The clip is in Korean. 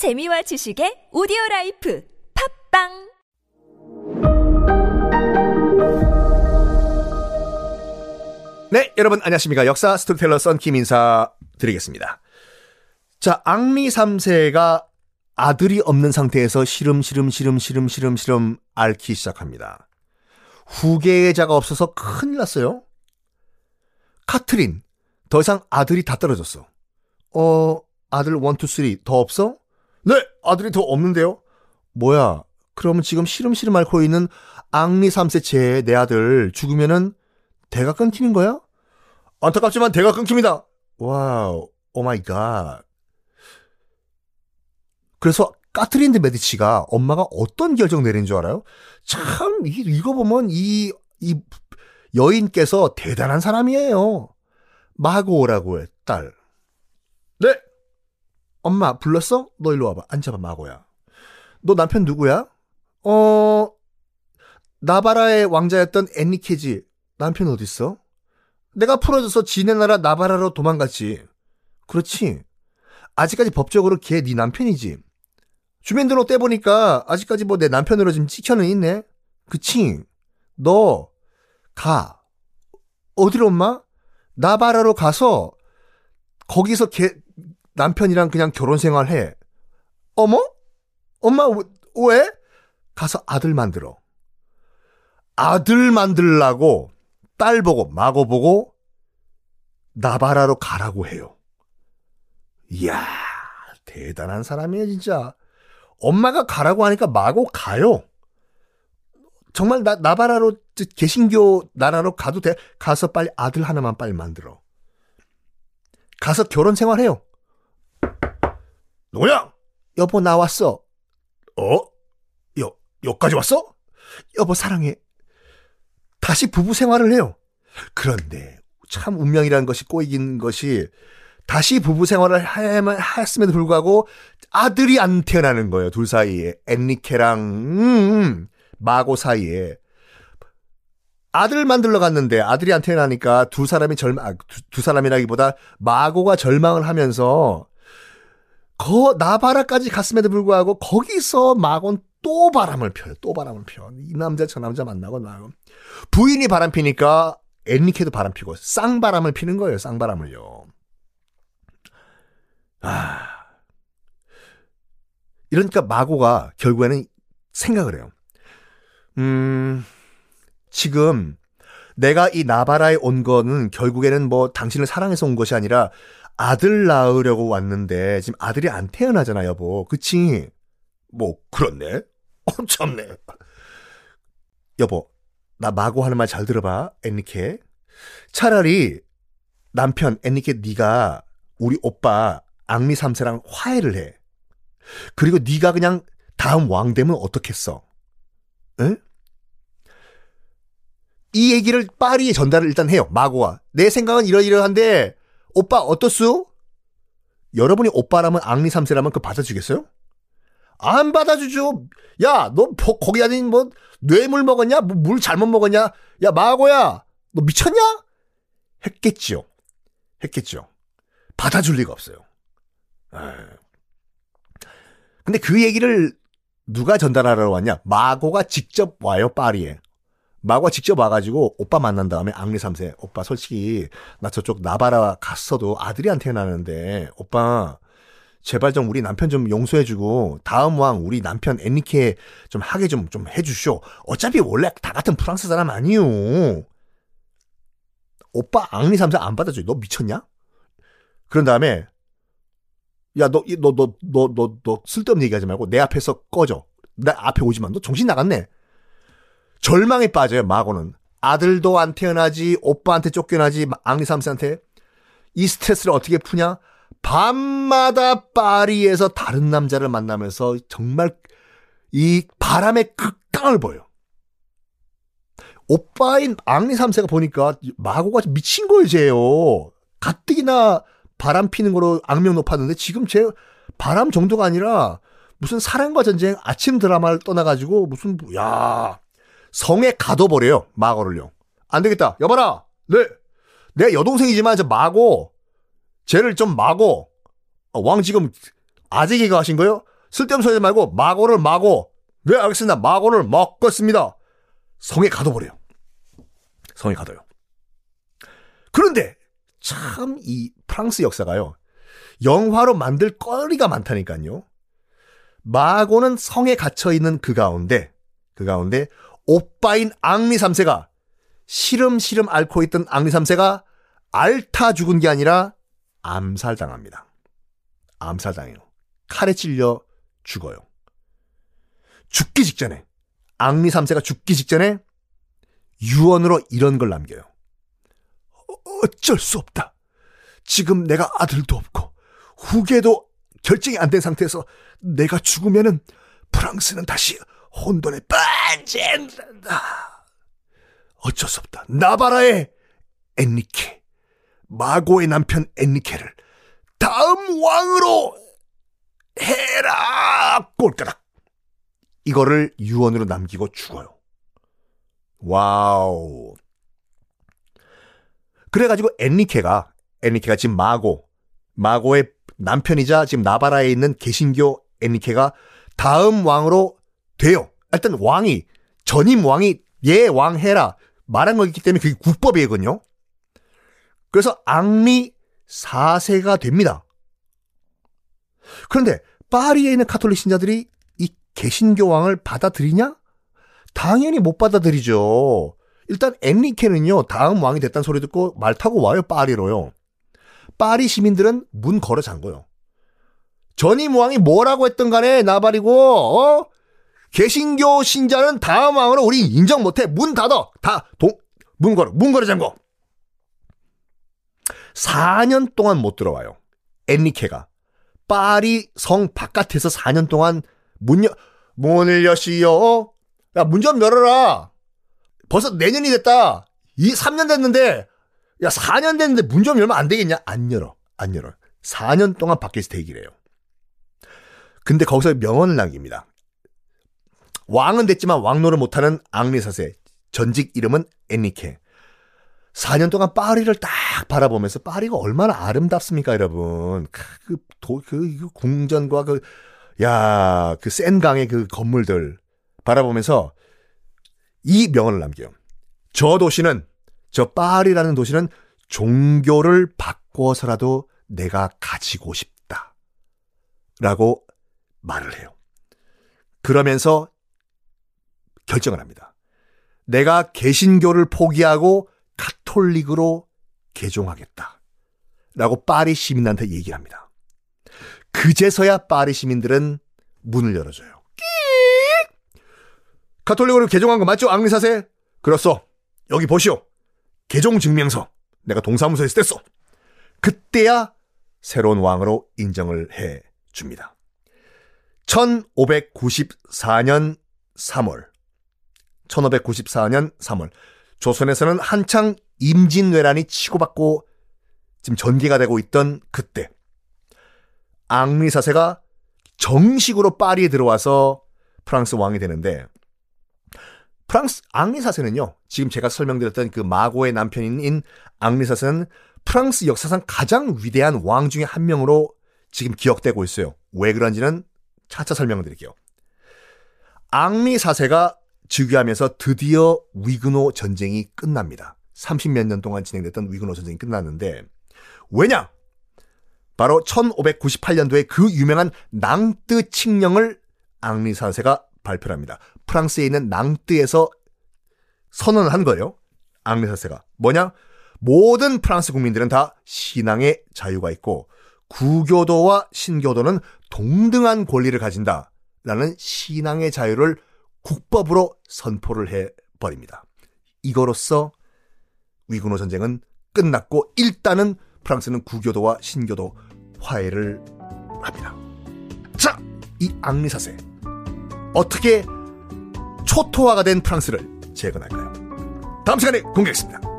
재미와 지식의 오디오 라이프 팟빵 네, 여러분 안녕하십니까. 역사 스토리텔러 썬킴 인사 드리겠습니다. 자, 앙리 3세가 아들이 없는 상태에서 시름시름 시름시름 시름시름 앓기 시작합니다. 후계자가 없어서 큰일 났어요. 카트린, 더 이상 아들이 다 떨어졌어. 어, 아들 1, 2, 3, 더 없어? 네, 아들이 더 없는데요? 뭐야, 그러면 지금 시름시름 앓고 있는 앙리 3세 제내 아들 죽으면은 대가 끊기는 거야? 안타깝지만 대가 끊깁니다. Wow, oh my God. 그래서 까트린 드 메디치가 엄마가 어떤 결정 내린 줄 알아요? 참, 이- 이거 보면 이, 이 여인께서 대단한 사람이에요. 마고라고 해, 딸. 네. 엄마, 불렀어? 너 일로 와봐. 앉아봐, 마고야. 너 남편 누구야? 어, 나바라의 왕자였던 엔리케지. 남편 어딨어? 내가 풀어줘서 지네 나라 나바라로 도망갔지. 그렇지. 아직까지 법적으로 걔 네 남편이지. 주민등록 떼보니까 아직까지 뭐 내 남편으로 지금 찍혀는 있네. 그치? 너 가. 어디로 엄마? 나바라로 가서 거기서 걔 남편이랑 그냥 결혼 생활해. 어머? 엄마 왜- 왜? 가서 아들 만들어. 아들 만들라고 딸 보고 마고 보고 나바라로 가라고 해요. 이야, 대단한 사람이에요, 진짜. 엄마가 가라고 하니까 마고 가요. 정말 나, 나바라로 저 개신교 나라로 가도 돼. 가서 빨리 아들 하나만 빨리 만들어. 가서 결혼 생활해요. 누구야? 여보 나왔어. 어? 여, 여기까지 왔어? 여보 사랑해. 다시 부부 생활을 해요. 그런데 참 운명이라는 것이 꼬이긴 것이 다시 부부 생활을 하- 했음에도 불구하고 아들이 안 태어나는 거예요. 둘 사이에 엔리케랑 음, 마고 사이에 아들 만들러 갔는데 아들이 안 태어나니까 두 사람이 절망 아, 두, 두 사람이라기보다 마고가 절망을 하면서 거 나바라까지 갔음에도 불구하고 거기서 마곤 또 바람을 펴요. 또 바람을 펴. 이 남자 저 남자 만나고 나고 부인이 바람 피니까 엔리케도 바람 피고 쌍바람을 피는 거예요. 쌍바람을요. 아. 이러니까 마고가 결국에는 생각을 해요. 음, 지금 내가 이 나바라에 온 거는 결국에는 뭐 당신을 사랑해서 온 것이 아니라 아들 낳으려고 왔는데 지금 아들이 안 태어나잖아, 여보. 그치? 뭐, 그렇네. 어, 참네. 여보, 나 마고 하는 말 잘 들어봐, 엔리케. 차라리 남편 엔리케 네가 우리 오빠 앙리 3세랑 화해를 해. 그리고 네가 그냥 다음 왕 되면 어떻겠어? 응? 이 얘기를 파리에 전달을 일단 해요. 마고와. 내 생각은 이러이러한데 오빠 어떻수? 여러분이 오빠라면 앙리 3세라면 그 받아주겠어요? 안 받아주죠. 야, 너 뭐, 거기 아닌 뭐 뇌물 먹었냐? 뭐 물 잘못 먹었냐? 야, 마고야. 너 미쳤냐? 했겠지요. 했겠죠. 받아줄 리가 없어요. 에이. 근데 그 얘기를 누가 전달하러 왔냐? 마고가 직접 와요, 파리에. 마고가 직접 와가지고 오빠 만난 다음에 앙리 3세. 오빠 솔직히 나 저쪽 나바라 갔어도 아들이 안 태어나는데 오빠 제발 좀 우리 남편 좀 용서해주고 다음 왕 우리 남편 엔리케 좀 하게 좀 좀 해주쇼. 어차피 원래 다 같은 프랑스 사람 아니요. 오빠 앙리 3세 안 받아줘. 너 미쳤냐? 그런 다음에 야 너 너 너 너 너 너 쓸데없는 얘기하지 말고 내 앞에서 꺼져. 나 앞에 오지 마. 너 정신 나갔네. 절망에 빠져요. 마고는 아들도 안 태어나지 오빠한테 쫓겨나지 앙리 3세한테 이 스트레스를 어떻게 푸냐? 밤마다 파리에서 다른 남자를 만나면서 정말 이 바람의 극강을 보여. 오빠인 앙리 3세가 보니까 마고가 미친 거예요, 쟤요. 가뜩이나 바람 피는 거로 악명 높았는데 지금 제 바람 정도가 아니라 무슨 사랑과 전쟁 아침 드라마를 떠나가지고 무슨 야 성에 가둬버려요 마고를요. 안 되겠다. 여봐라. 네. 내 여동생이지만 저 마고 쟤를 좀 마고 어, 왕 지금 아재 개가 하신 거요? 쓸데없는 소리 말고 마고를 마고. 네, 알겠습니다. 마고를 먹겠습니다. 성에 가둬버려요. 성에 가둬요. 그런데 참 이 프랑스 역사가요. 영화로 만들 거리가 많다니까요. 마고는 성에 갇혀 있는 그 가운데 그 가운데 오빠인 앙리 3세가 시름시름 앓고 있던 앙리 3세가 앓다 죽은 게 아니라 암살당합니다. 암살당해요. 칼에 찔려 죽어요. 죽기 직전에 앙리 3세가 죽기 직전에 유언으로 이런 걸 남겨요. 어쩔 수 없다. 지금 내가 아들도 없고 후계도 결정이 안 된 상태에서 내가 죽으면은 프랑스는 다시 혼돈에 빠진다. 어쩔 수 없다. 나바라의 엔리케, 마고의 남편 엔리케를 다음 왕으로 해라! 꼴까락. 이거를 유언으로 남기고 죽어요. Wow. 그래가지고 엔리케가, 엔리케가 지금 마고, 마고의 남편이자 지금 나바라에 있는 개신교 엔리케가 다음 왕으로 돼요. 일단 왕이, 전임 왕이 얘왕 해라. 말한 거기 때문에 그게 국법이거든요. 그래서 앙리 4세가 됩니다. 그런데 파리에 있는 카톨릭 신자들이 이 개신교 왕을 받아들이냐? 당연히 못 받아들이죠. 일단 엔리케는요 다음 왕이 됐다는 소리 듣고 말 타고 와요 파리로요. 파리 시민들은 문 걸어 잠궈요. 전임 왕이 뭐라고 했던 간에 나발이고 어? 개신교 신자는 다음 왕으로 우리 인정 못해 문 닫어 다문 걸어 문 걸어 잠궈. 4년 동안 못 들어와요. 엔리케가 파리 성 바깥에서 4년 동안 문 여, 문을 여시오. 야, 문 좀 열어라. 벌써 내년이 됐다. 이 3년 됐는데, 야, 4년 됐는데 문 좀 열면 안 되겠냐? 안 열어. 안 열어. 4년 동안 밖에서 대기래요. 근데 거기서 명언을 남깁니다. 왕은 됐지만 왕노를 못하는 앙리사세. 전직 이름은 엔리케. 4년 동안 파리를 딱 바라보면서 파리가 얼마나 아름답습니까, 여러분. 그, 도, 그, 그 궁전과 그, 야, 그 센 강의 그 건물들 바라보면서 이 명언을 남겨요. 저 도시는, 저 파리라는 도시는 종교를 바꿔서라도 내가 가지고 싶다. 라고 말을 해요. 그러면서 결정을 합니다. 내가 개신교를 포기하고 카톨릭으로 개종하겠다. 라고 파리 시민한테 얘기를 합니다. 그제서야 파리 시민들은 문을 열어줘요. 카톨릭으로 개종한 거 맞죠? 앙리사세? 그렇소. 여기 보시오. 개종 증명서. 내가 동사무소에서 뗐어. 그때야 새로운 왕으로 인정을 해 줍니다. 1594년 3월. 1594년 3월. 조선에서는 한창 임진왜란이 치고받고 지금 전개가 되고 있던 그때 앙리 사세가 정식으로 파리에 들어와서 프랑스 왕이 되는데 프랑스 앙리 사세는요. 지금 제가 설명드렸던 그 마고의 남편인 앙리 사세는 프랑스 역사상 가장 위대한 왕 중에 한 명으로 지금 기억되고 있어요. 왜 그런지는 차차 설명을 드릴게요. 앙리 사세가 즉위하면서 드디어 위그노 전쟁이 끝납니다. 30몇 년 동안 진행됐던 위그노 전쟁이 끝났는데 왜냐? 바로 1598년도에 그 유명한 낭뜨 칙령을 앙리 사세가 발표합니다. 프랑스에 있는 낭뜨에서 선언을 한 거예요. 앙리 사세가 뭐냐? 모든 프랑스 국민들은 다 신앙의 자유가 있고 구교도와 신교도는 동등한 권리를 가진다라는 신앙의 자유를 국법으로 선포를 해 버립니다. 이거로써 위군노 전쟁은 끝났고 일단은 프랑스는 구교도와 신교도 화해를 합니다. 자, 이 앙리사세 어떻게 초토화가 된 프랑스를 재건할까요? 다음 시간에 공개하겠습니다.